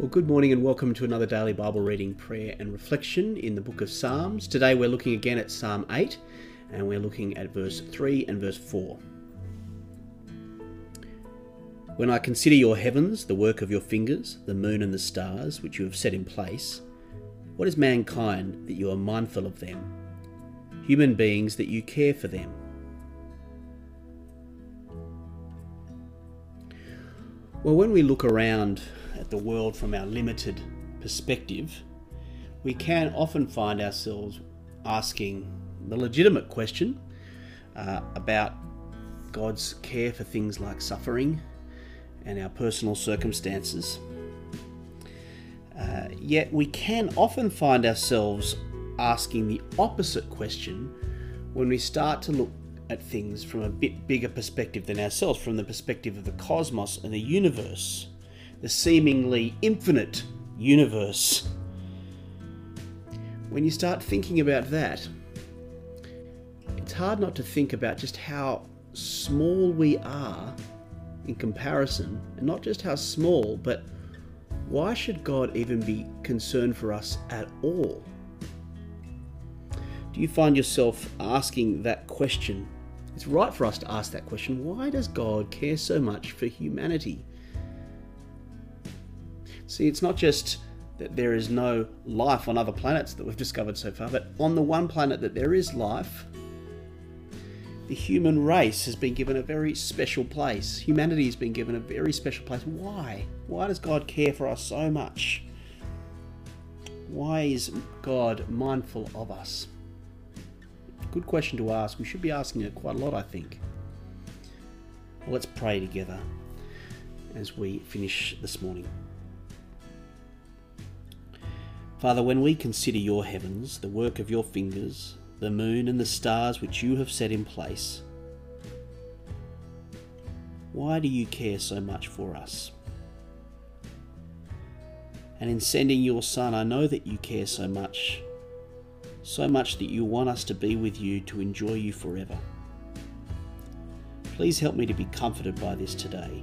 Well, good morning and welcome to another daily Bible reading, prayer, and reflection in the book of Psalms. Today we're looking again at Psalm 8 and we're looking at verse 3 and verse 4. When I consider your heavens, the work of your fingers, the moon and the stars, which you have set in place, what is mankind that you are mindful of them? Human beings that you care for them. Well, when we look around at the world from our limited perspective, we can often find ourselves asking the legitimate question uh, about God's care for things like suffering and our personal circumstances. Uh, yet we can often find ourselves asking the opposite question when we start to look at things from a bit bigger perspective than ourselves, from the perspective of the cosmos and the universe, the seemingly infinite universe. When you start thinking about that, it's hard not to think about just how small we are in comparison, and not just how small, but why should God even be concerned for us at all? Do you find yourself asking that question it's right for us to ask that question why does God care so much for humanity? See, it's not just that there is no life on other planets that we've discovered so far, but on the one planet that there is life, the human race has been given a very special place. Humanity has been given a very special place. Why? Why does God care for us so much? Why is God mindful of us? Good question to ask. We should be asking it quite a lot, I think. Well, let's pray together as we finish this morning. Father, when we consider your heavens, the work of your fingers, the moon and the stars which you have set in place, why do you care so much for us? And in sending your Son, I know that you care so much so much that you want us to be with you to enjoy you forever. Please help me to be comforted by this today.